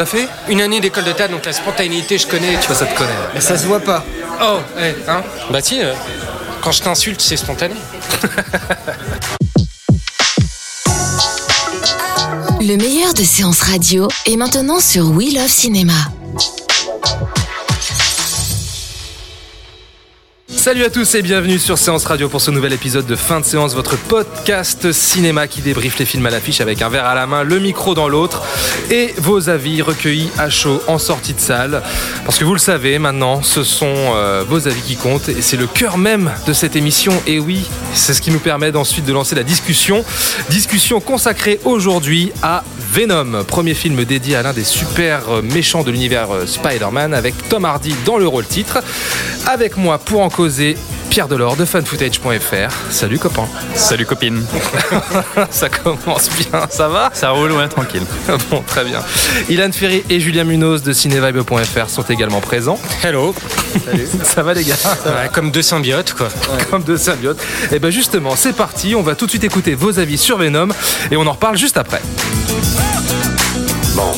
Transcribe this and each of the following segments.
T'as fait Une année d'école de théâtre, donc la spontanéité, je connais. Tu vois, ça te connaît. Mais ça se voit pas. Oh, eh, hein Bah si, euh, quand je t'insulte, c'est spontané. Le meilleur de séances radio est maintenant sur We Love Cinéma. Salut à tous et bienvenue sur Séance Radio pour ce nouvel épisode de fin de séance, votre podcast cinéma qui débriefe les films à l'affiche avec un verre à la main, le micro dans l'autre et vos avis recueillis à chaud en sortie de salle. Parce que vous le savez maintenant, ce sont euh, vos avis qui comptent et c'est le cœur même de cette émission. Et oui, c'est ce qui nous permet ensuite de lancer la discussion. Discussion consacrée aujourd'hui à Venom, premier film dédié à l'un des super méchants de l'univers euh, Spider-Man avec Tom Hardy dans le rôle titre. Avec moi pour en causer Pierre Delors de fanfootage.fr. Salut copain. Salut copine. ça commence bien, ça va? Ça roule, ouais, tranquille. bon, très bien. Ilan Ferry et Julien Munoz de cinevibe.fr sont également présents. Hello. Salut. ça va les gars? Comme deux symbiotes quoi. Comme deux symbiotes. Et eh ben justement, c'est parti, on va tout de suite écouter vos avis sur Venom et on en reparle juste après. Bon,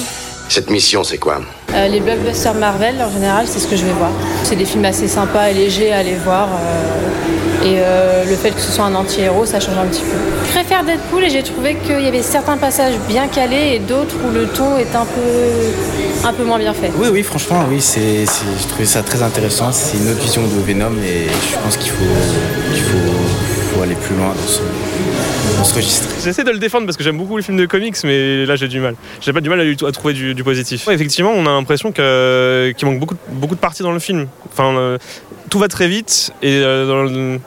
cette mission c'est quoi euh, les blockbusters Marvel, en général, c'est ce que je vais voir. C'est des films assez sympas et légers à aller voir. Euh, et euh, le fait que ce soit un anti-héros, ça change un petit peu. Je préfère Deadpool et j'ai trouvé qu'il y avait certains passages bien calés et d'autres où le ton est un peu, un peu moins bien fait. Oui, oui, franchement, oui, c'est, j'ai trouvé ça très intéressant. C'est une autre vision de Venom et je pense qu'il faut, qu'il faut, faut aller plus loin dans ce, J'essaie de le défendre parce que j'aime beaucoup les films de comics, mais là j'ai du mal. J'ai pas du mal à, trouver du, positif. effectivement, on a l'impression qu'il manque beaucoup, beaucoup de parties dans le film. Enfin, euh, tout va très vite et euh, dans le,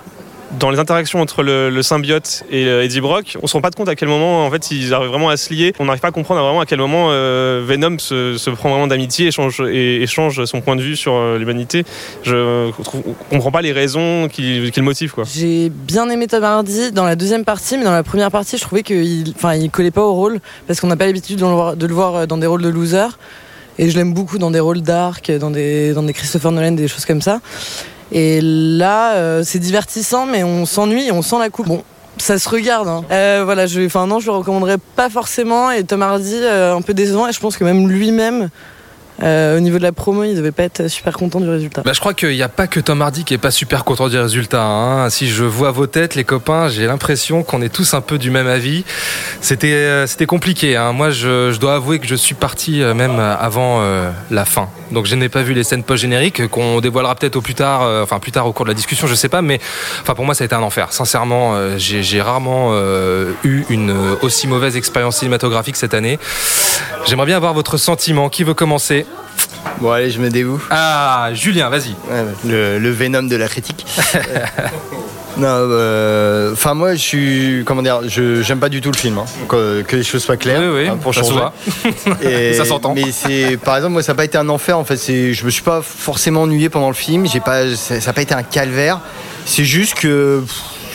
dans les interactions entre le, symbiote et euh, Eddie Brock, on se rend pas compte à quel moment en fait ils arrivent vraiment à se lier. On n'arrive pas à comprendre vraiment à quel moment euh, Venom se, prend vraiment d'amitié et change, son point de vue sur euh, l'humanité. Je comprends pas les raisons qui, le motivent. J'ai bien aimé Tom dans la deuxième partie, mais dans la première partie, je trouvais qu'il il collait pas au rôle parce qu'on n'a pas l'habitude de, le voir dans des rôles de loser. Et je l'aime beaucoup dans des rôles dark, dans des, dans des Christopher Nolan, des choses comme ça. Et là, euh, c'est divertissant, mais on s'ennuie on sent la coupe. Bon, ça se regarde. Hein. Euh, voilà, je, enfin non, je le recommanderais pas forcément. Et Tom Hardy, euh, un peu décevant. Et je pense que même lui-même, euh, au niveau de la promo, il devait pas être super content du résultat. Bah, je crois qu'il n'y a pas que Tom Hardy qui est pas super content du résultat. Hein. Si je vois vos têtes, les copains, j'ai l'impression qu'on est tous un peu du même avis. C'était euh, compliqué. Hein. Moi, je, dois avouer que je suis parti euh, même avant la fin. Donc, je n'ai pas vu les scènes post génériques qu'on dévoilera peut-être au plus tard, enfin plus tard au cours de la discussion, je sais pas. Mais pour moi, ça a été un enfer. Sincèrement, j'ai rarement eu une aussi mauvaise expérience cinématographique cette année. J'aimerais bien avoir votre sentiment. Qui veut commencer? Bon, allez, je me dévoue. Ah, Julien, vas-y. le, le Venom de la critique. Non, euh, enfin moi je suis comment dire, je j'aime pas du tout le film, hein. que, les choses soient claires oui, oui, hein, pour ça Et, ça s'entend. Mais c'est par exemple moi ça n'a pas été un enfer en fait, je me suis pas forcément ennuyé pendant le film, j'ai pas ça n'a pas été un calvaire, c'est juste que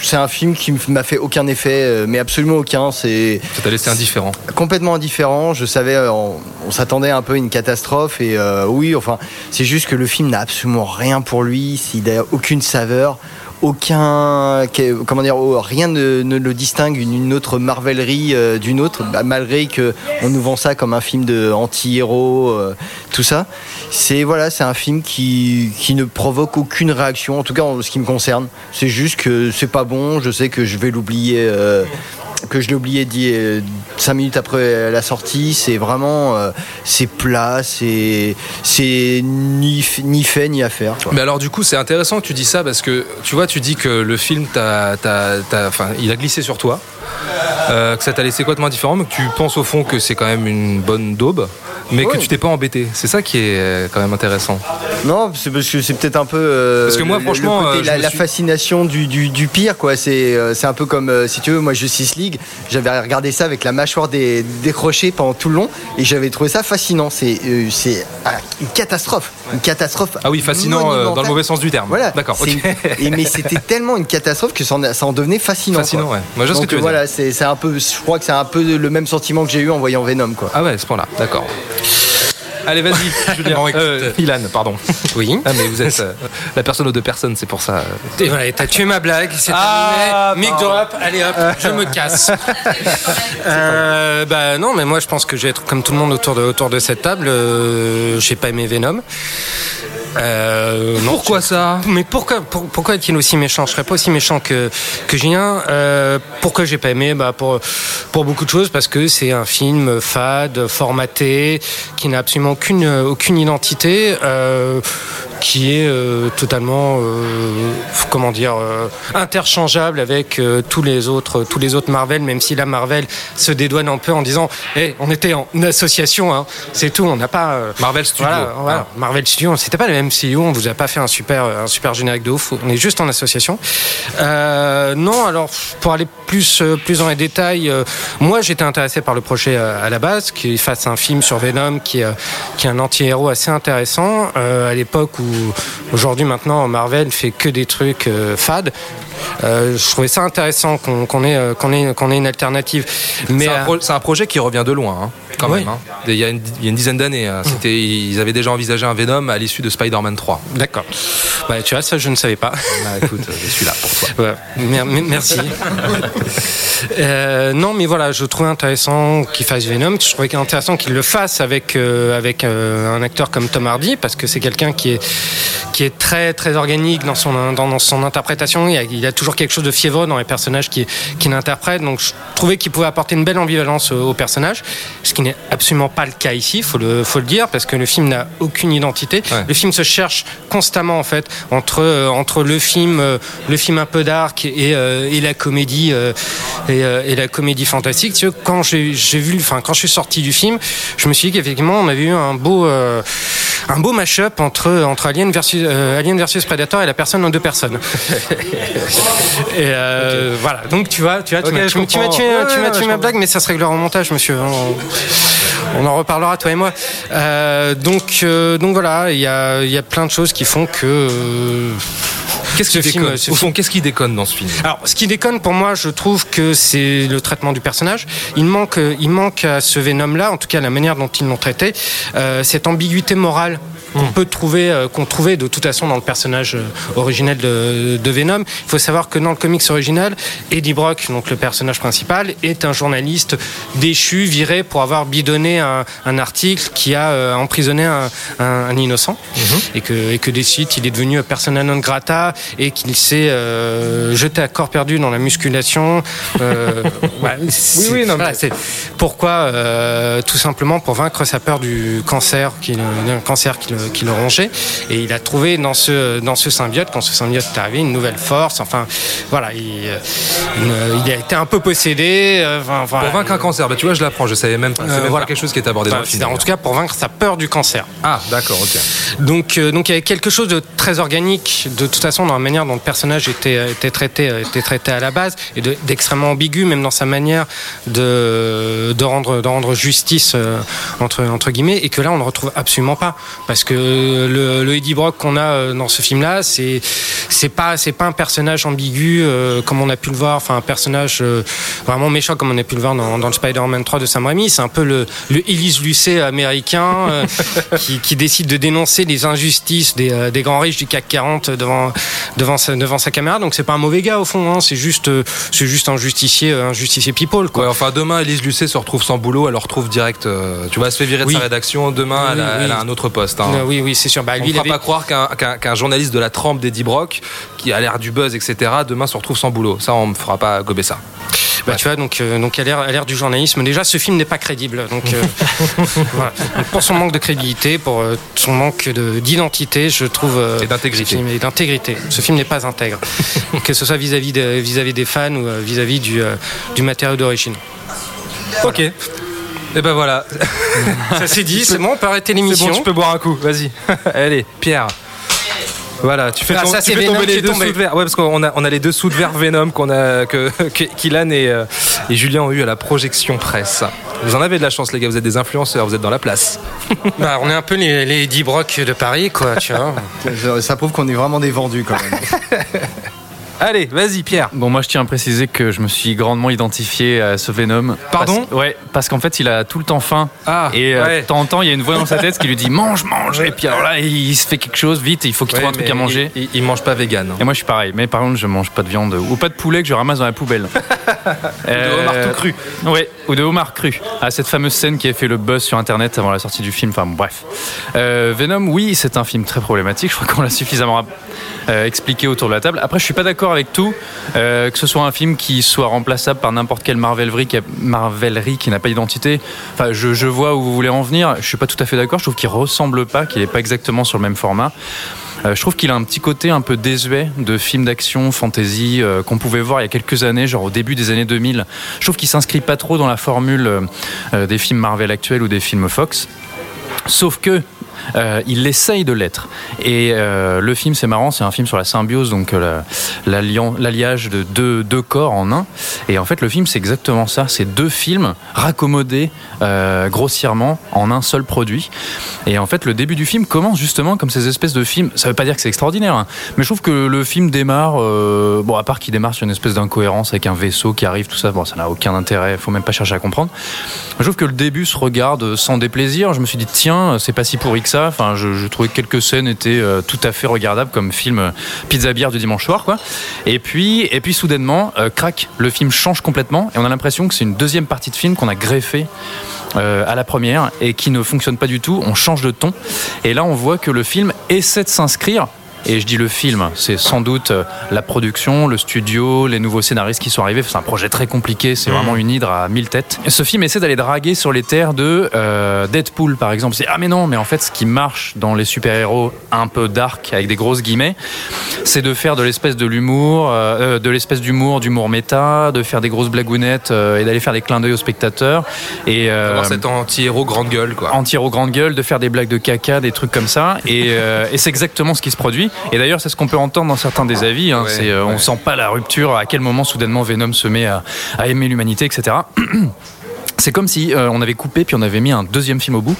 c'est un film qui m'a fait aucun effet, euh, mais absolument aucun. C'est. Ça t'a laissé indifférent. Complètement indifférent. Je savais, euh, on, s'attendait un peu à une catastrophe et euh, oui, enfin, c'est juste que le film n'a absolument rien pour lui. Il n'a aucune saveur aucun comment dire oh, rien ne, le distingue une, autre marvelerie euh, d'une autre malgré que on nous vend ça comme un film de anti-héros euh, tout ça. C'est voilà c'est un film qui, qui ne provoque aucune réaction en tout cas en ce qui me concerne. C'est juste que c'est pas bon je sais que je vais l'oublier euh, que je l'ai oublié dire cinq minutes après la sortie. C'est vraiment euh, c'est plat, c'est ni, ni fait ni à. Mais alors du coup c'est intéressant que tu dis ça parce que tu vois tu dis que le film t'a, enfin, il a glissé sur toi. Euh, que ça t'a laissé complètement différent, mais que tu penses au fond que c'est quand même une bonne daube. Mais que tu t'es pas embêté. C'est ça qui est euh, quand même intéressant. Non, c'est parce que c'est peut-être un peu. euh, Parce que moi, le- franchement, le côté- euh, la, fascination du, du, du pire, quoi. C'est un peu comme, si tu veux, moi, Justice League, j'avais regardé ça avec la mâchoire des, décrochée pendant tout le long, et j'avais trouvé ça fascinant. C'est ah, une catastrophe, une catastrophe. Ah oui, fascinant dans le mauvais sens du terme. Voilà. D'accord. Et, mais c'était tellement une catastrophe que ça en, ça en devenait fascinant. Fascinant, quoi. ouais. Moi, je ce que tu veux voilà, c'est un peu, je crois que c'est un peu le même sentiment que j'ai eu en voyant Venom, quoi. Ah ouais, ce point-là. D'accord. Allez, vas-y, Julien. Bon, Euh, Ilan, pardon. Oui. Ah, mais vous êtes euh, la personne aux deux personnes, c'est pour ça. Et voilà, t'as tué ma blague, c'est Ah, terminé. Mic drop, allez hop, je me casse. Euh, bah non, mais moi je pense que je vais être comme tout le monde autour de, autour de cette table. Euh, J'ai pas aimé Venom. Euh, non, Pourquoi ça mais pourquoi, pour- pourquoi est-il aussi méchant? Je serais pas aussi méchant que, que Julien. Euh, pourquoi j'ai pas aimé? Bah pour, pour beaucoup de choses, parce que c'est un film fade, formaté, qui n'a absolument aucune, aucune identité, euh, qui est euh, totalement, euh, comment dire, euh, interchangeable avec euh, tous les autres, tous les autres Marvel, même si la Marvel se dédouane un peu en disant, hey, on était en association, hein, c'est tout, on n'a pas euh, Marvel Studios. voilà, voilà. Ah. Marvel Studios, c'était pas le MCU, on vous a pas fait un super, un super générique de ouf, on est juste en association. Euh, non, alors pour aller plus, plus dans les détails, euh, moi j'étais intéressé par le projet à la base, qu'il fasse un film sur Venom qui, est, euh, qui est un anti-héros assez intéressant, euh, à l'époque où aujourd'hui maintenant Marvel fait que des trucs euh, fades. Euh, je trouvais ça intéressant qu'on ait, euh, ait, une alternative. Mais C'est un, pro- c'est un projet qui revient de loin, hein, quand Oui. même. hein. Il, y a une, il y a une dizaine d'années, hein. C'était- ils avaient déjà envisagé un Venom à l'issue de Spider-Man 3. D'accord. Bah, tu vois, ça je ne savais pas. Bah, écoute, je suis là pour toi. Ouais, mer- mer- merci. Euh, non, mais voilà, je trouvais intéressant qu'il fasse Venom. Je trouvais intéressant qu'il le fasse avec euh, avec euh, un acteur comme Tom Hardy parce que c'est quelqu'un qui est qui est très très organique dans son dans, dans son interprétation. Il y, a, il y a toujours quelque chose de fiévreux dans les personnages qui qu'il interprète. Donc je trouvais qu'il pouvait apporter une belle ambivalence au, au personnage, ce qui n'est absolument pas le cas ici. Faut le faut le dire parce que le film n'a aucune identité. Ouais. Le film se cherche constamment en fait entre euh, entre le film euh, le film un peu dark et, euh, et la comédie euh, et, euh, et la comédie fantastique. Tu vois, quand j'ai j'ai vu enfin quand je suis sorti du film, je me suis dit qu'effectivement on avait eu un beau euh, un beau mash-up entre entre Alien versus euh, Alien versus Predator et la personne en deux personnes. et euh, voilà. Donc tu vois, tu vois, tu m'as tu tué, Ouais, tu ouais, ma blague, mais ça se réglera en montage, monsieur. On- on en reparlera toi et moi. Euh, donc, donc voilà, il y a, il y a plein de choses qui font que. Qu'est-ce qui déconne Au fond, qu'est-ce qui déconne dans ce film? Alors, ce qui déconne pour moi, je trouve que c'est le traitement du personnage. Il manque, il manque à ce Venom-là, en tout cas la manière dont ils l'ont traité, euh, cette ambiguïté morale qu'on peut trouver, euh, qu'on trouvait de toute façon dans le personnage euh, originel de, de Venom. Il faut savoir que dans le comics original, Eddie Brock, donc le personnage principal, est un journaliste déchu, viré pour avoir bidonné un, un article qui a euh, emprisonné un, un- un innocent, et que, et que des sites, il est devenu persona non grata et qu'il s'est euh, jeté à corps perdu dans la musculation. Euh, ouais, c'est- oui, non, voilà, mais- pourquoi euh, tout simplement pour vaincre sa peur du cancer, qui, le- d'un cancer qui le, qui le rongeait. Et il a trouvé dans ce dans ce symbiote, quand ce symbiote est arrivé, une nouvelle force. Enfin, voilà, il, euh, une- il a été un peu possédé. euh, enfin, voilà. Pour vaincre un cancer, bah tu vois, je l'apprends, je savais même pas. C'est Euh, même voilà. pas quelque chose qui est abordé dans le film. c'est- en tout cas, pour vaincre sa peur du cancer. Ah, d'accord, ok. Donc, euh, donc il y avait quelque chose de très organique, de toute façon, dans la manière dont le personnage était, était, traité, euh, était traité à la base, et de- d'extrêmement ambigu, même dans sa manière de, de, rendre, de rendre justice, euh, entre, entre guillemets, et que là, on ne retrouve absolument pas. Parce que le, le Eddie Brock qu'on a euh, dans ce film-là, c'est c'est pas, c'est pas un personnage ambigu, euh, comme on a pu le voir, enfin, un personnage euh, vraiment méchant, comme on a pu le voir dans, dans le Spider-Man 3 de Sam Raimi. C'est un peu le, le Elise Lucet américain euh, qui, qui décide de dénoncer les injustices des, des grands riches du CAC 40 devant, devant, sa, devant sa caméra. Donc c'est pas un mauvais gars au fond, hein. c'est juste, c'est juste un justicier, un justicier people. Quoi. Ouais, enfin, demain, Elise Lucet se retrouve sans boulot, elle le retrouve direct. tu vois, elle se fait virer Oui. de sa rédaction. Demain, Oui, elle, a, oui, elle a oui. un autre poste. hein. Euh, oui, oui, c'est sûr. Bah, On lui, ne il fera avait- pas croire qu'un journaliste de la trempe d'Eddie Brock, qui a l'air du buzz, etc., demain se retrouve sans boulot. Ça, on me fera pas gober ça. Bah, tu vois, donc, euh, donc à l'ère du journalisme, déjà, ce film n'est pas crédible. Donc, euh, voilà. Donc, pour son manque de crédibilité, pour euh, son manque de- d'identité, je trouve. Et d'intégrité. ce film- Et d'intégrité. Ce film n'est pas intègre. que ce soit vis-à-vis de- vis-à-vis des fans ou vis-à-vis du, du matériau d'origine. Ok. Et ben voilà. Ça c'est dit, c'est bon, on peut arrêter C'est l'émission. bon, tu peux boire un coup. Vas-y. Allez, Pierre. Voilà, tu fais, Ah, tom- ça, tu c'est fais Venom tomber les deux tombé. sous de verre. Ouais, parce qu'on a, on a les deux sous de verre Venom qu'on a, que, que Kylan et, euh, et Julien ont eu à la projection presse. Vous en avez de la chance, les gars. Vous êtes des influenceurs, vous êtes dans la place. Bah, on est un peu les, les Eddie Brock de Paris, quoi, tu vois. Ça prouve qu'on est vraiment des vendus quand même. Allez, vas-y, Pierre. Bon, moi je tiens à préciser que je me suis grandement identifié à ce Venom. Pardon Parce- Ouais, parce qu'en fait il a tout le temps faim. Ah, Et euh, ouais. de temps en temps, il y a une voix dans sa tête qui lui dit mange, mange. Et puis alors là, il se fait quelque chose vite, il faut qu'il Ouais, trouve un truc à manger. Il, il- mange pas vegan. hein. Et moi je suis pareil, mais par contre je mange pas de viande ou pas de poulet que je ramasse dans la poubelle. de homard tout cru. Ouais, ou de homard cru. À cette fameuse scène qui a fait le buzz sur internet avant la sortie du film. Enfin bon, bref. Euh, Venom, oui, c'est un film très problématique. Je crois qu'on l'a suffisamment euh, expliqué autour de la table. Après, je suis pas d'accord avec tout. Euh, que ce soit un film qui soit remplaçable par n'importe quelle Marvellerie qui, a- qui n'a pas d'identité. Enfin, je, vois où vous voulez en venir. Je suis pas tout à fait d'accord. Je trouve qu'il ressemble pas, qu'il est pas exactement sur le même format. Euh, je trouve qu'il a un petit côté un peu désuet de film d'action, fantasy euh, qu'on pouvait voir il y a quelques années, genre au début des années 2000. Je trouve qu'il s'inscrit pas trop dans la formule des films Marvel actuels ou des films Fox. Sauf que euh, il essaye de l'être. Et euh, le film, c'est marrant, c'est un film sur la symbiose, donc euh, l'alliage de deux, corps en un. Et en fait, le film, c'est exactement ça. C'est deux films raccommodés grossièrement en un seul produit. Et en fait, le début du film commence justement comme ces espèces de films. Ça veut pas dire que c'est extraordinaire, hein, mais je trouve que le film démarre, bon, à part qu'il démarre sur une espèce d'incohérence avec un vaisseau qui arrive, tout ça, bon, ça n'a aucun intérêt, faut même pas chercher à comprendre. Je trouve que le début se regarde sans déplaisir. Je me suis dit, tiens, c'est pas si pourri que Enfin, je, trouvais que quelques scènes étaient euh, tout à fait regardables comme film euh, pizza bière du dimanche soir, quoi. Et puis, et puis soudainement, euh, crac, le film change complètement et on a l'impression que c'est une deuxième partie de film qu'on a greffé euh, à la première et qui ne fonctionne pas du tout. On change de ton et là, on voit que le film essaie de s'inscrire. Et je dis le film, c'est sans doute euh, la production, le studio, les nouveaux scénaristes qui sont arrivés. C'est un projet très compliqué, c'est vraiment une hydre à mille têtes. Et ce film essaie d'aller draguer sur les terres de euh, Deadpool, par exemple. C'est ah mais non, mais en fait, ce qui marche dans les super-héros un peu dark avec des grosses guillemets, c'est de faire de l'espèce de l'humour, euh, de l'espèce d'humour, d'humour méta, de faire des grosses blagounettes euh, et d'aller faire des clins d'œil aux spectateurs. Et Avoir cet anti-héros grande gueule, quoi. anti-héros grande gueule, de faire des blagues de caca, des trucs comme ça. Et, et c'est exactement ce qui se produit. Et d'ailleurs, c'est ce qu'on peut entendre dans certains des avis. hein. Ouais, c'est, euh, On sent pas la rupture, à quel moment soudainement Venom se met à, à aimer l'humanité, etc. C'est comme si euh, on avait coupé puis on avait mis un deuxième film au bout.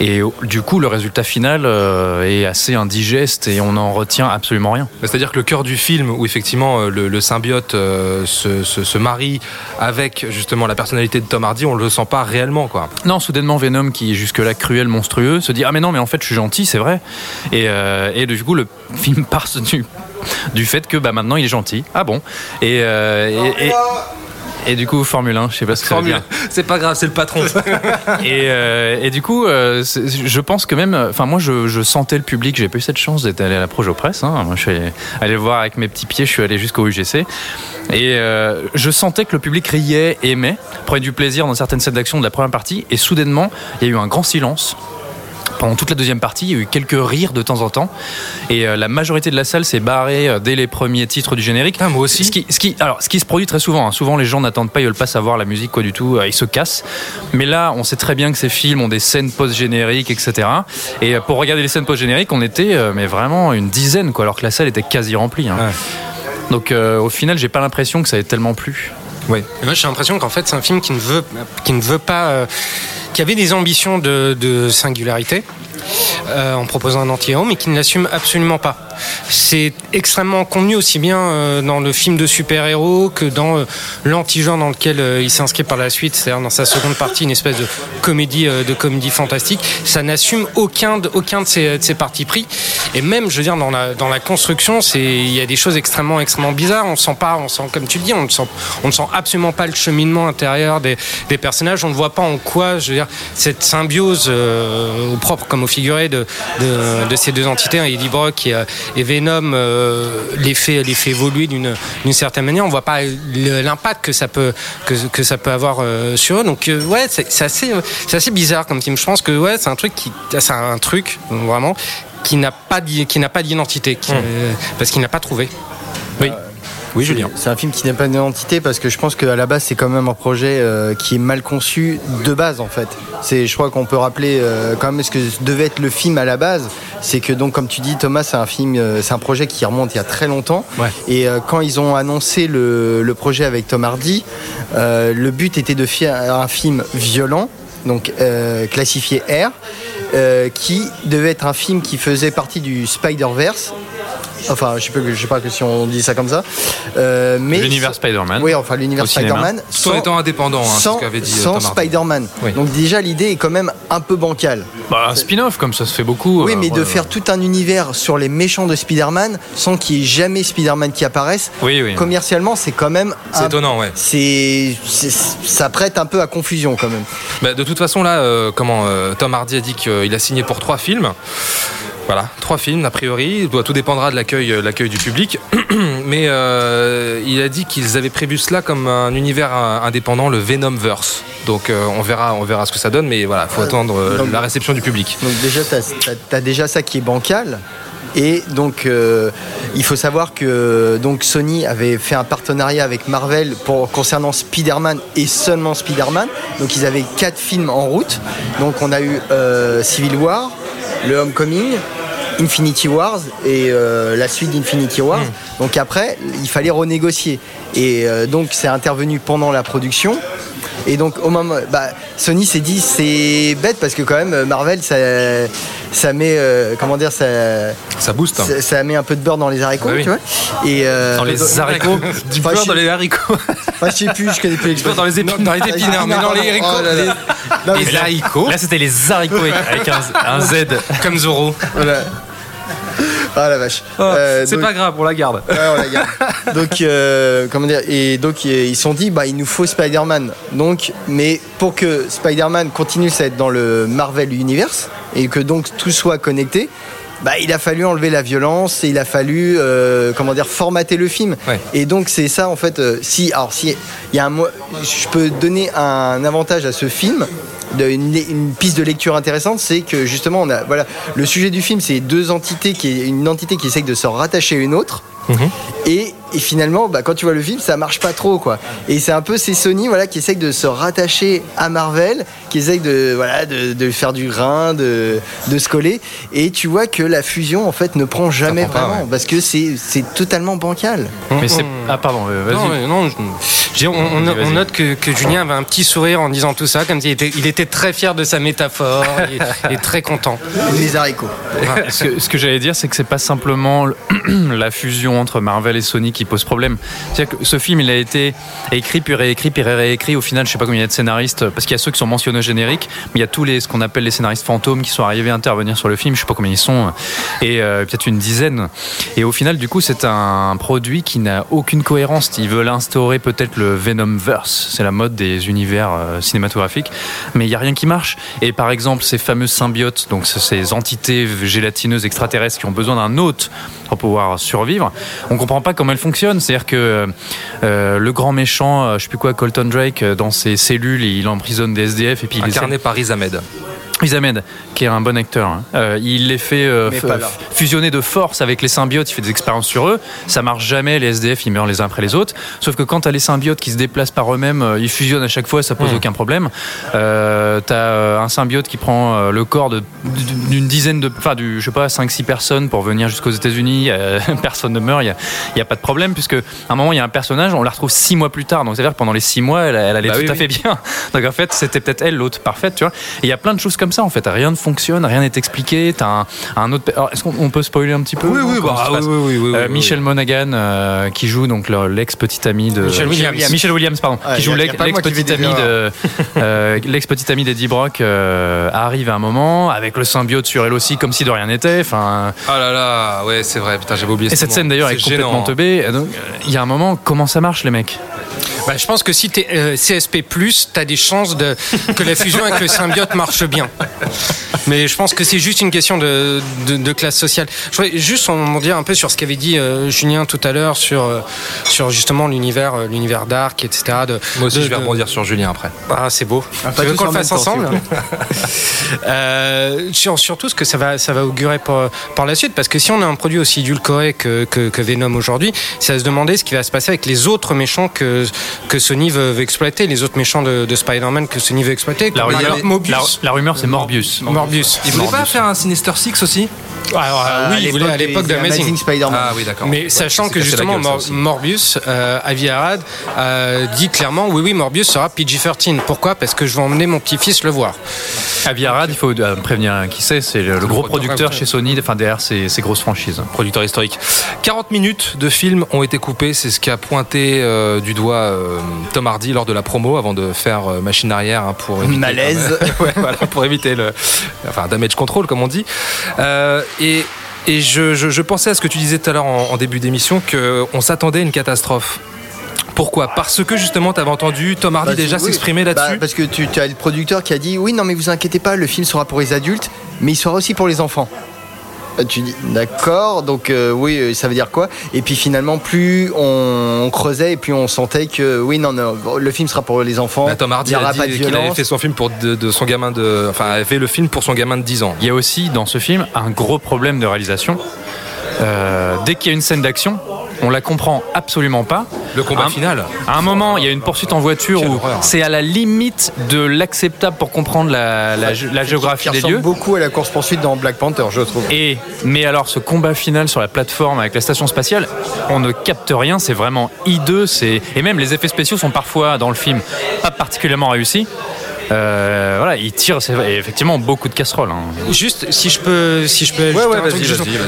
Et du coup, le résultat final euh, est assez indigeste et on n'en retient absolument rien. Bah, C'est-à-dire que le cœur du film, où effectivement euh, le, le symbiote euh, se, se- se marie avec justement la personnalité de Tom Hardy, on le sent pas réellement, quoi. Non, soudainement Venom, qui est jusque-là cruel, monstrueux, se dit ah mais non mais en fait je suis gentil, c'est vrai. Et, euh, et du coup le film part du, du fait que bah maintenant il est gentil. Ah bon? Et, euh, et, et- et du coup Formule 1, je sais pas ce que ça veut Formule, dire. c'est pas grave, c'est le patron. Et, euh, et du coup, euh, c'est- je pense que même, enfin moi je, je sentais le public, j'ai pas eu cette chance d'être allé à la Projo Presse. Hein. Moi je suis allé, allé voir avec mes petits pieds, je suis allé jusqu'au UGC. Et euh, je sentais que le public riait, aimait, prenait du plaisir dans certaines scènes d'action de la première partie. Et soudainement, il y a eu un grand silence. Pendant toute la deuxième partie, il y a eu quelques rires de temps en temps. Et euh, la majorité de la salle s'est barrée euh, dès les premiers titres du générique. moi aussi. Ce qui, ce qui- alors, ce qui se produit très souvent. hein. Souvent, les gens n'attendent pas, ils veulent pas savoir la musique, quoi du tout. euh, ils se cassent. Mais là, on sait très bien que ces films ont des scènes post-génériques, etc. Et euh, pour regarder les scènes post-génériques, on était euh, mais vraiment une dizaine, quoi, alors que la salle était quasi remplie. hein. Donc, euh, au final, j'ai pas l'impression que ça ait tellement plu. Et moi, j'ai l'impression qu'en fait, c'est un film qui ne veut, qui ne veut pas, euh, qui avait des ambitions de, singularité. euh, en proposant un anti-héros, mais qui ne l'assume absolument pas. C'est extrêmement contenu aussi bien euh, dans le film de super-héros que dans euh, l'anti-genre dans lequel euh, il s'inscrit par la suite, c'est-à-dire dans sa seconde partie, une espèce de comédie, de comédie fantastique. Ça n'assume aucun de, aucun de ses, de ses partis pris. Et même, je veux dire, dans la, dans la construction, il y a des choses extrêmement, extrêmement bizarres. On sent pas, on sent, comme tu le dis, on ne sent, on ne sent absolument pas le cheminement intérieur des, des personnages. On ne voit pas en quoi, je veux dire, cette symbiose au propre comme au figuré de, de, de ces deux entités, hein, Eddie Brock et, et Venom, euh, les fait, les fait évoluer d'une, d'une certaine manière. On voit pas l'impact que ça peut, que, que ça peut avoir euh, sur eux. Donc, euh, ouais, c'est, c'est assez, c'est assez bizarre comme film. Je pense que, ouais, c'est un truc qui, c'est un truc, vraiment, qui n'a pas, qui n'a pas d'identité, qui- euh, parce qu'il n'a pas trouvé. Oui. Oui, C'est- Julien. C'est un film qui n'a pas d'identité parce que je pense qu'à la base c'est quand même un projet euh, qui est mal conçu de base en fait. C'est, je crois qu'on peut rappeler euh, quand même ce que devait être le film à la base. C'est que donc comme tu dis Thomas, c'est un film, euh, c'est un projet qui remonte il y a très longtemps. Ouais. Et quand ils ont annoncé le, le projet avec Tom Hardy, le but était de faire un film violent, donc classifié R, euh, qui devait être un film qui faisait partie du Spider-Verse. Enfin, je sais pas, je sais pas que si on dit ça comme ça. Euh, mais L'univers Spider-Man. Oui, enfin l'univers. Spider-Man. Tout en étant indépendant, hein, c'est sans, ce qu'avait dit euh, sans. Spider-Man. Oui. Donc déjà l'idée est quand même un peu bancale. Bah, un spin-off, comme ça se fait beaucoup. Oui, euh, mais de ouais. faire tout un univers sur les méchants de Spider-Man sans qu'il y ait jamais Spider-Man qui apparaisse. Oui, oui. Commercialement, c'est quand même. C'est un- étonnant, ouais. C'est, c'est- ça prête un peu à confusion quand même. Bah, de toute façon, là, euh, comment euh, Tom Hardy a dit qu'il a signé pour trois films. Voilà, trois films a priori. Tout dépendra de l'accueil, euh, l'accueil du public. Mais euh, il a dit qu'ils avaient prévu cela comme un univers euh, indépendant, le Venomverse. Donc euh, on verra, on verra ce que ça donne. Mais voilà, faut attendre euh, la réception du public. Donc déjà, tu as, déjà ça qui est bancal. Et donc, euh, il faut savoir que donc Sony avait fait un partenariat avec Marvel pour concernant Spider-Man et seulement Spider-Man. Donc, ils avaient quatre films en route. Donc, on a eu euh, Civil War, le Homecoming, Infinity Wars et euh, la suite d'Infinity Wars. Donc après, il fallait renégocier. Et euh, donc, c'est intervenu pendant la production. Et donc au moment, bah, Sony s'est dit c'est bête parce que quand même Marvel ça, ça met euh, comment dire ça, Ça booste. hein. ça, ça met un peu de beurre dans les haricots, Bah oui. tu vois. Et euh, Dans les haricots. Du beurre dans les haricots. enfin, je sais plus, je connais plus beurre dans les épinards. Dans les épinards, mais dans les haricots. Oh là là. les- Non, les haricots. Là, c'était les haricots avec, un, un Z. Comme Zoro. voilà. Ah la vache. Oh, Euh, c'est donc- pas grave, on la garde. Ouais, on la garde. donc, euh, comment dire Et donc, euh, ils se sont dit, bah, il nous faut Spider-Man. Donc, mais pour que Spider-Man continue à être dans le Marvel Universe et que donc tout soit connecté, bah, il a fallu enlever la violence et il a fallu, euh, comment dire, formater le film. Ouais. Et donc, c'est ça, en fait. euh, si, alors, si il y a un, je peux donner un avantage à ce film. de- une, une piste de lecture intéressante, c'est que justement, on a, voilà, le sujet du film, c'est deux entités qui, une entité qui essaye de se rattacher à une autre. Et, et finalement, bah, quand tu vois le film, ça marche pas trop, quoi. Et c'est un peu ces Sony, voilà, qui essayent de se rattacher à Marvel, qui essayent de, voilà, de, de faire du grain, de, de se coller. Et tu vois que la fusion, en fait, ne prend jamais prend pas, vraiment, ouais. parce que c'est totalement bancal. Mais c'est. Ah, pardon, euh, vas-y. Non, mais non, je- je dis, on, note que, que Julien avait un petit sourire en disant tout ça, comme s'il était, il était très fier de sa métaphore et, et très content. Les haricots. ce que, ce que j'allais dire, c'est que c'est pas simplement le- la fusion entre Marvel et Sony qui pose problème. C'est-à-dire que ce film, il a été écrit, puis réécrit, puis réécrit. Au final, je sais pas combien il y a de scénaristes, parce qu'il y a ceux qui sont mentionnés au générique, mais il y a tous les, ce qu'on appelle les scénaristes fantômes qui sont arrivés à intervenir sur le film. Je sais pas combien ils sont, et euh, peut-être une dizaine. Et au final, du coup, c'est un produit qui n'a aucune cohérence. Ils veulent instaurer peut-être le Venomverse, c'est la mode des univers euh, cinématographiques, mais il y a rien qui marche. Et par exemple, ces fameuses symbiotes, donc ce- ces entités gélatineuses extraterrestres qui ont besoin d'un hôte pour pouvoir survivre, on comprend pas comment elles fonctionnent. C'est-à-dire que euh, le grand méchant, euh, je sais plus quoi, Colton Drake, euh, dans ses cellules, il emprisonne des SDF et puis il par Riz Ahmed. Riz Ahmed, qui est un bon acteur, hein. Euh, il les fait euh, fusionner de force avec les symbiotes, il fait des expériences sur eux, ça marche jamais, les SDF ils meurent les uns après les autres, sauf que quand t'as les symbiotes qui se déplacent par eux-mêmes, euh, ils fusionnent à chaque fois, ça pose aucun problème. Euh, t'as un symbiote qui prend le corps d'une dizaine de, enfin du, je sais pas, 5-6 personnes pour venir jusqu'aux États-Unis, personne ne meurt, il y a, pas de problème, puisque à un moment il y a un personnage, on la retrouve 6 mois plus tard, donc c'est-à-dire que pendant les 6 mois, elle, elle allait Bah tout oui, à oui. fait bien. Donc en fait, c'était peut-être elle l'autre parfaite, tu vois. Il y a plein de choses comme ça en fait. Rien ne fonctionne, rien n'est expliqué. T'as un, un autre. Est-ce qu'on on peut spoiler un petit peu Oui, non oui, bah, oui, oui, oui, oui, Euh, oui, Michel Monaghan euh, qui joue donc le- l'ex-petit ami de Michel Williams. Michel Williams, pardon, qui joue l'ex- pas moi qui l'ex-petit fais des ami de euh, l'ex-petit ami d'Eddie Brock euh, arrive à un moment avec le symbiote sur elle aussi comme si de rien n'était. Enfin, Ah là là, ouais, c'est vrai, putain, j'avais oublié et ce cette moment. scène d'ailleurs est C'est complètement hein. teubée. Il y a un moment, comment ça marche les mecs? Bah, je pense que si tu es CSP, tu as des chances de, que la fusion avec le symbiote marche bien. Mais je pense que c'est juste une question de, de, classe sociale. Je voudrais juste en dire un peu sur ce qu'avait dit euh, Julien tout à l'heure sur, euh, sur justement l'univur euh, l'univers d'Arc, etc. De, Moi aussi, je vais rebondir sur Julien après. Ah, c'est beau. Ah, tu veux qu'on le fasse ensemble sur, Surtout ce que ça va, ça va augurer pour, par la suite, parce que si on a un produit aussi édulcoré que, que, que Venom aujourd'hui, c'est à se demander ce qui va se passer avec les autres méchants que, que Sony veut, exploiter, les autres méchants de, de Spider-Man que Sony veut exploiter. La rumeur, la, rumeur c'est Morbius. Morbius. Il voulait pas faire un Sinister Six aussi alors, euh, oui, il voulait à l'époque d'Amazing Spider-Man. Ah oui, d'accord. Mais sachant que justement Morbius, euh, Avi Arad, euh, dit clairement oui, oui, Morbius sera PG-13. Pourquoi? Parce que je vais emmener mon petit-fils le voir. Avi Arad, il faut euh, prévenir qui c'est, c'est le, gros producteur chez Sony, enfin derrière ces, ces, grosses franchises. Producteur historique. 40 minutes de film ont été coupées, c'est ce qu'a pointé du doigt Tom Hardy lors de la promo avant de faire machine arrière hein, pour éviter malaise, ouais, voilà, pour éviter le, enfin damage control comme on dit. Et, je, pensais à ce que tu disais tout à l'heure en, début d'émission, qu'on s'attendait à une catastrophe. Pourquoi? Parce que justement, tu avais entendu Tom Hardy bah, déjà s'exprimer bah, là-dessus Parce que tu, tu, as le producteur qui a dit Oui, non, mais vous inquiétez pas, le film sera pour les adultes, mais il sera aussi pour les enfants. Euh, tu dis d'accord, donc euh, oui, euh, ça veut dire quoi? Et puis finalement, plus on, creusait et plus on sentait que oui, non, non, le film sera pour les enfants. Bah, Tom Hardy a dit qu'il avait fait son film pour de, son gamin de, enfin, avait fait le film pour son gamin de 10 ans. Il y a aussi dans ce film un gros problème de réalisation. dès qu'il y a une scène d'action, on la comprend absolument pas. Le combat final. À un moment, il y a une poursuite en voiture où c'est à la limite de l'acceptable pour comprendre la, la, la géographie qui des lieux. beaucoup à la course poursuite dans Black Panther, je trouve. Et mais alors ce combat final sur la plateforme avec la station spatiale, on ne capte rien. C'est vraiment hideux. C'est et même les effets spéciaux sont parfois dans le film pas particulièrement réussis. Euh, voilà, il tire effectivement beaucoup de casseroles. Hein. Juste, si je peux, si je peux,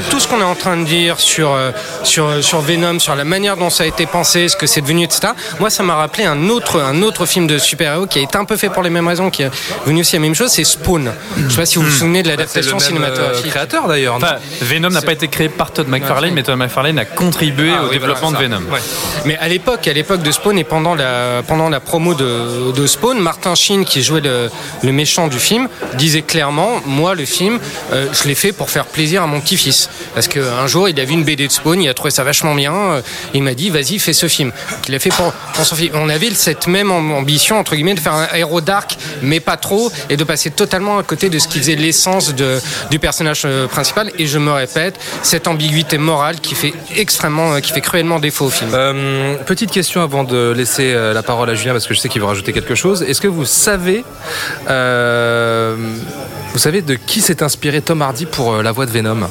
tout ce qu'on est en train de dire sur euh, sur sur Venom, sur la manière dont ça a été pensé, ce que c'est devenu, etc. Moi, ça m'a rappelé un autre un autre film de super-héros qui a été un peu fait pour les mêmes raisons, qui est venu aussi la même chose, c'est Spawn. Je sais pas si vous vous hmm. souvenez de bah, l'adaptation euh, cinématographique. créateur d'ailleurs. Venom n'a pas été créé par Todd McFarlane, mais Todd McFarlane a contribué ah au développement de Venom. Mais à l'époque, à l'époque de Spawn et pendant la pendant la promo de, de Spawn, Martin Sheen qui le, méchant du film, disait clairement Moi, le film, euh, je l'ai fait pour faire plaisir à mon petit-fils. Parce qu'un jour, il a vu une BD de Spawn, il a trouvé ça vachement bien. Euh, il m'a dit Vas-y, fais ce film. Qu'il a fait pour, son film. On avait cette même ambition, entre guillemets, de faire un héros dark, mais pas trop, et de passer totalement à côté de ce qui faisait l'essence du personnage euh, principal. Et je me répète, cette ambiguïté morale qui fait extrêmement, qui fait cruellement défaut au film. petite question avant de laisser la parole à Julien, parce que je sais qu'il veut rajouter quelque chose. Est-ce que vous savez euh, vous savez de qui s'est inspiré Tom Hardy pour euh, la voix de Venom?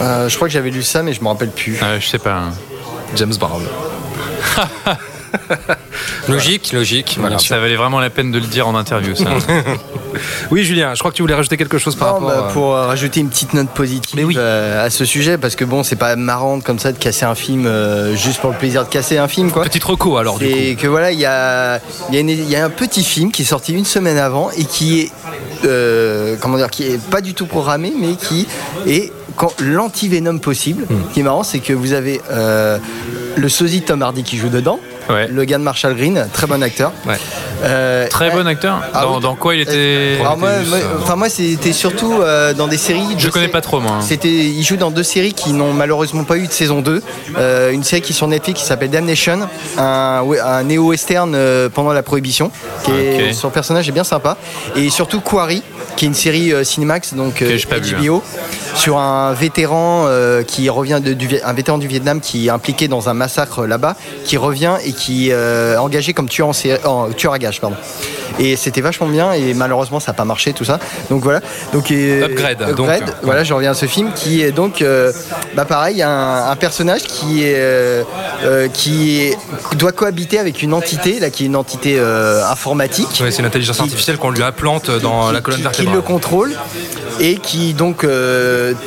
Euh, Je crois que j'avais lu ça, mais je me rappelle plus. je sais pas. James Brown. logique, logique. Ça valait vraiment la peine de le dire en interview, ça. oui, Julien, je crois que tu voulais rajouter quelque chose par rapport bah, Pour rajouter une petite note positive à ce sujet, parce que bon, c'est pas marrant comme ça de casser un film juste pour le plaisir de casser un film, quoi. Petite reco alors, du Et que voilà, il y a, y a un petit film qui est sorti une semaine avant et qui est, euh, comment dire, qui est pas du tout programmé, mais qui est l'anti-Venom possible. Hmm. Ce qui est marrant, c'est que vous avez euh, le sosie Tom Hardy qui joue dedans. Le gars de Marshall Green, très bon acteur. Euh, très bon acteur. Ah dans, quoi il était Enfin moi, c'était surtout euh, dans des séries. Je connais pas trop moi. C'était, il joue dans deux séries qui n'ont malheureusement pas eu de saison 2. une série qui est sur Netflix qui s'appelle Damnation, un, un néo-western pendant la prohibition. Qui est, Son personnage est bien sympa. Et surtout Quarry, qui est une série Cinemax, donc HBO, hein. sur un vétéran qui revient de, du, un vétéran du Vietnam qui est impliqué dans un massacre là-bas, qui revient et qui est euh, engagé comme tueur, en, tueur à gage. Pardon. Et c'était vachement bien et malheureusement ça n'a pas marché tout ça. Donc voilà. Donc, upgrade. upgrade donc, voilà, je reviens à ce film qui est donc euh, bah pareil, un, un personnage qui est euh, qui doit cohabiter avec une entité là qui est une entité informatique. c'est une intelligence artificielle qu'on lui implante dans la colonne vertébrale. Qui le contrôle et qui donc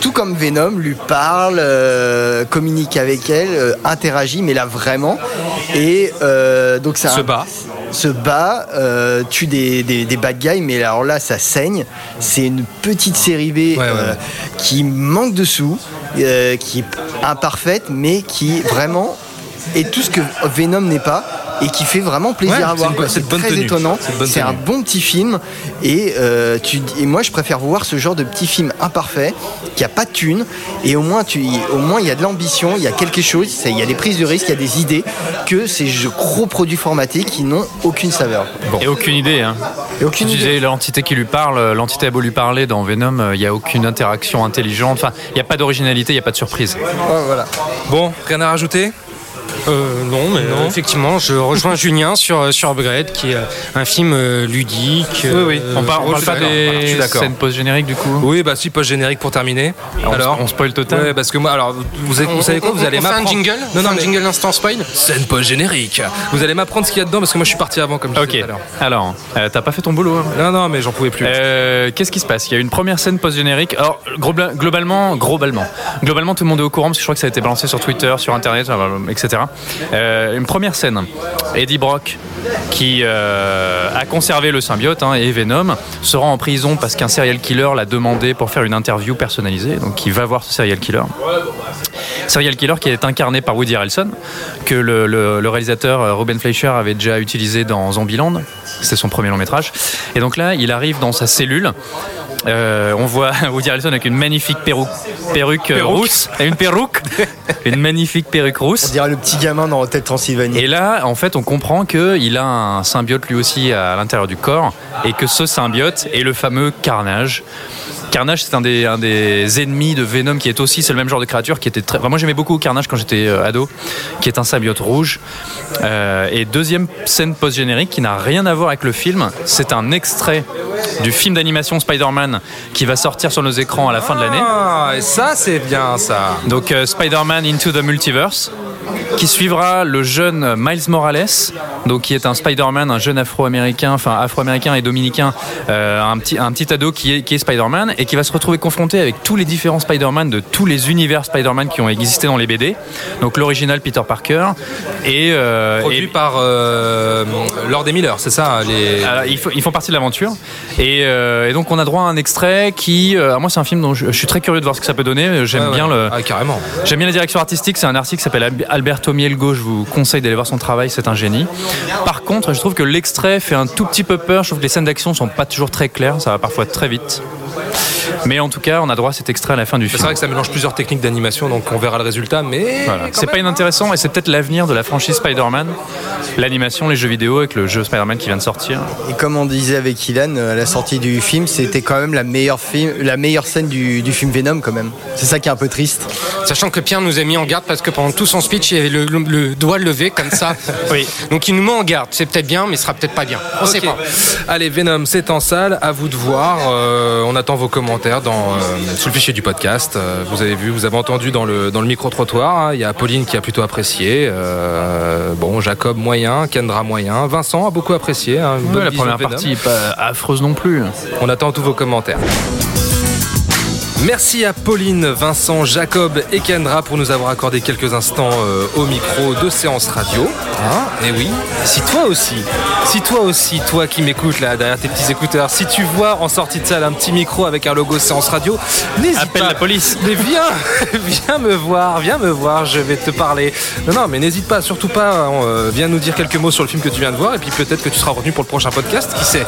tout comme Venom lui parle, communique avec elle, interagit mais là vraiment et euh, donc ça se bat se bat, euh, tue des, des, bad guys, mais alors là, ça saigne. C'est une petite série B euh, qui manque de sous, qui est imparfaite, mais qui vraiment est tout ce que Venom n'est pas et qui fait vraiment plaisir Ouais, à voir. c'est très tenue. étonnant. C'est un bon petit film et, euh, tu, et moi je préfère voir ce genre de petit film imparfait qui a pas de thune et au moins tu, au moins il y a de l'ambition, il y a quelque chose, il y a des prises de risque, il y a des idées que ces jeux- gros produits formatiques qui n'ont aucune saveur. Et aucune idée. Hein. Et aucune tu idée. disais l'entité qui lui parle, l'entité a beau lui parler dans Venom, euh, il n'y a aucune interaction intelligente. Enfin, il n'y a pas d'originalité, il n'y a pas de surprise. voilà. Bon, rien à rajouter? Euh, non, mais euh, effectivement, je rejoins Julien sur, euh, sur Upgrade, qui est euh, un film ludique. Oui, oui. euh, On parle, on parle pas des scènes post-génériques du coup Oui, bah si, post-générique pour terminer. On- alors on spoil total Ouais, parce que moi, alors, vous, savez quoi Vous allez fait un m'apprendre. jingle Non, non, mais- jingle instant spoil Scène post-générique. Vous allez m'apprendre ce qu'il y a dedans parce que moi je suis parti avant, comme je Ok, disais tout à l'heure. alors, euh, t'as pas fait ton boulot hein Non, non, mais j'en pouvais plus. Euh, Qu'est-ce qui se passe? Il y a une première scène post-générique. Alors, globa- globalement, globalement, globalement, tout le monde est au courant parce que je crois que ça a été balancé sur Twitter, sur Internet, etc. Euh, une première scène. Eddie Brock, qui euh, a conservé le symbiote hein, et Venom, se rend en prison parce qu'un serial killer l'a demandé pour faire une interview personnalisée. Donc, il va voir ce serial killer. Serial killer qui est incarné par Woody Harrelson, que le, réalisateur euh, Ruben Fleischer avait déjà utilisé dans Zombieland. C'était son premier long métrage. Et donc là, il arrive dans sa cellule. Euh, on voit Woody Harrelson avec une magnifique perruque, perruque euh, Perruque. rousse, une perruque, une magnifique perruque On rousse. dirait le petit gamin dans Hôtel Transylvanie. Et là, en fait, on comprend qu'il a un symbiote lui aussi à l'intérieur du corps et que ce symbiote est le fameux Carnage. Carnage, c'est un des, un des ennemis de Venom qui est aussi, c'est le même genre de créature qui était très. enfin, moi, j'aimais beaucoup Carnage quand j'étais euh, ado, qui est un symbiote rouge. Euh, et deuxième scène post-générique qui n'a rien à voir avec le film, c'est un extrait du film d'animation Spider-Man qui va sortir sur nos écrans à la fin de l'année. Ah, et ça, c'est bien ça. Donc euh, Spider-Man Into the Multiverse, qui suivra le jeune Miles Morales, donc qui est un Spider-Man, un jeune afro-américain, enfin afro-américain et dominicain, euh, un, petit, un petit ado qui est, qui est Spider-Man et qui va se retrouver confronté avec tous les différents Spider-Man de tous les univers Spider-Man qui ont existé dans les BD. Donc l'original Peter Parker et... euh, Produit et- par euh, Lord et Miller, c'est ça les... alors, ils, font, ils font partie de l'aventure. Et, euh, et donc, on a droit à un extrait qui. moi, c'est un film dont je, je suis très curieux de voir ce que ça peut donner. J'aime Ouais, ouais. bien le. Ah, carrément. J'aime bien la direction artistique, c'est un artiste qui s'appelle Al- Alberto Mielgo, je vous conseille d'aller voir son travail, c'est un génie. Par contre, je trouve que l'extrait fait un tout petit peu peur, je trouve que les scènes d'action sont pas toujours très claires, ça va parfois très vite. Mais en tout cas, on a droit à cet extrait à la fin du C'est film. vrai que ça mélange plusieurs techniques d'animation, donc on verra le résultat, mais. Voilà. C'est pas même. inintéressant et c'est peut-être l'avenir de la franchise Spider-Man, l'animation, les jeux vidéo avec le jeu Spider-Man qui vient de sortir. Et comme on disait avec Ilan, euh, à la sortie du film, c'était quand même la meilleure, film, la meilleure scène du, du film Venom quand même. C'est ça qui est un peu triste. Sachant que Pierre nous a mis en garde parce que pendant tout son speech, il avait le, le- le doigt levé comme ça. Oui. Donc il nous met en garde. C'est peut-être bien, mais ce sera peut-être pas bien. On sait Ok. pas. Allez, Venom, c'est en salle, à vous de voir. Euh, on attend vos commentaires dans, euh, sur le fichier du podcast. Euh, vous avez vu, vous avez entendu dans le, dans le micro-trottoir. hein, Il y a Pauline qui a plutôt apprécié. Euh, bon, Jacob moyen, Kendra moyen. Vincent a beaucoup apprécié. hein, Ouais, la première partie est pas affreuse non plus. On attend tous vos commentaires. Merci à Pauline, Vincent, Jacob et Kendra pour nous avoir accordé quelques instants euh, au micro de séance radio. Hein et oui, si toi aussi, si toi aussi, toi qui m'écoutes là derrière tes petits écouteurs, si tu vois en sortie de salle un petit micro avec un logo séance radio, n'hésite Appelle pas. la police. Mais viens, viens me voir, viens me voir, je vais te parler. Non, non, mais n'hésite pas, surtout pas, euh, viens nous dire quelques mots sur le film que tu viens de voir et puis peut-être que tu seras retenu pour le prochain podcast, qui sait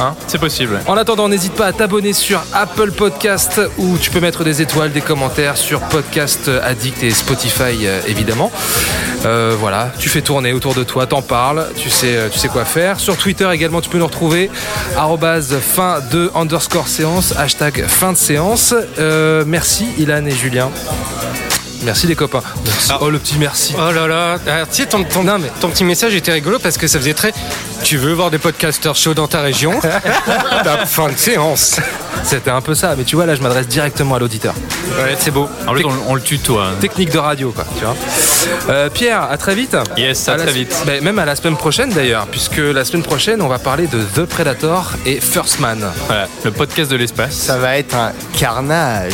hein C'est possible. en attendant, n'hésite pas à t'abonner sur Apple Podcast tu peux mettre des étoiles, des commentaires sur Podcast Addict et Spotify euh, évidemment. Euh, voilà, tu fais tourner autour de toi, t'en parles, tu sais, euh, tu sais quoi faire. Sur Twitter également, tu peux nous retrouver fin de underscore séance, hashtag fin de séance. Merci Ilan et Julien. Merci les copains. Merci. Oh le petit merci. Oh là là. Alors, tu sais, ton, ton- Non, mais- ton petit message était rigolo parce que ça faisait très. Tu veux voir des podcasters chauds dans ta région? La fin de séance. C'était un peu ça, mais tu vois là je m'adresse directement à l'auditeur. Ouais, c'est beau. En plus, on, on le tutoie. Technique de radio, quoi, tu vois. Euh, Pierre, à très vite. Yes, à très vite. Ben, même à la semaine prochaine d'ailleurs, puisque la semaine prochaine, on va parler de The Predator et First Man. Voilà, le podcast de l'espace. Ça va être un carnage.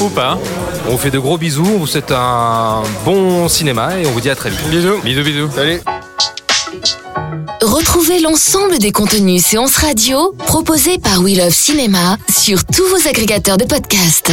Ou pas. On vous fait de gros bisous, on vous souhaite un bon cinéma et on vous dit à très vite. Bisous. Bisous, bisous. Salut. Retrouvez l'ensemble des contenus séances radio proposés par We Love Cinéma sur tous vos agrégateurs de podcasts.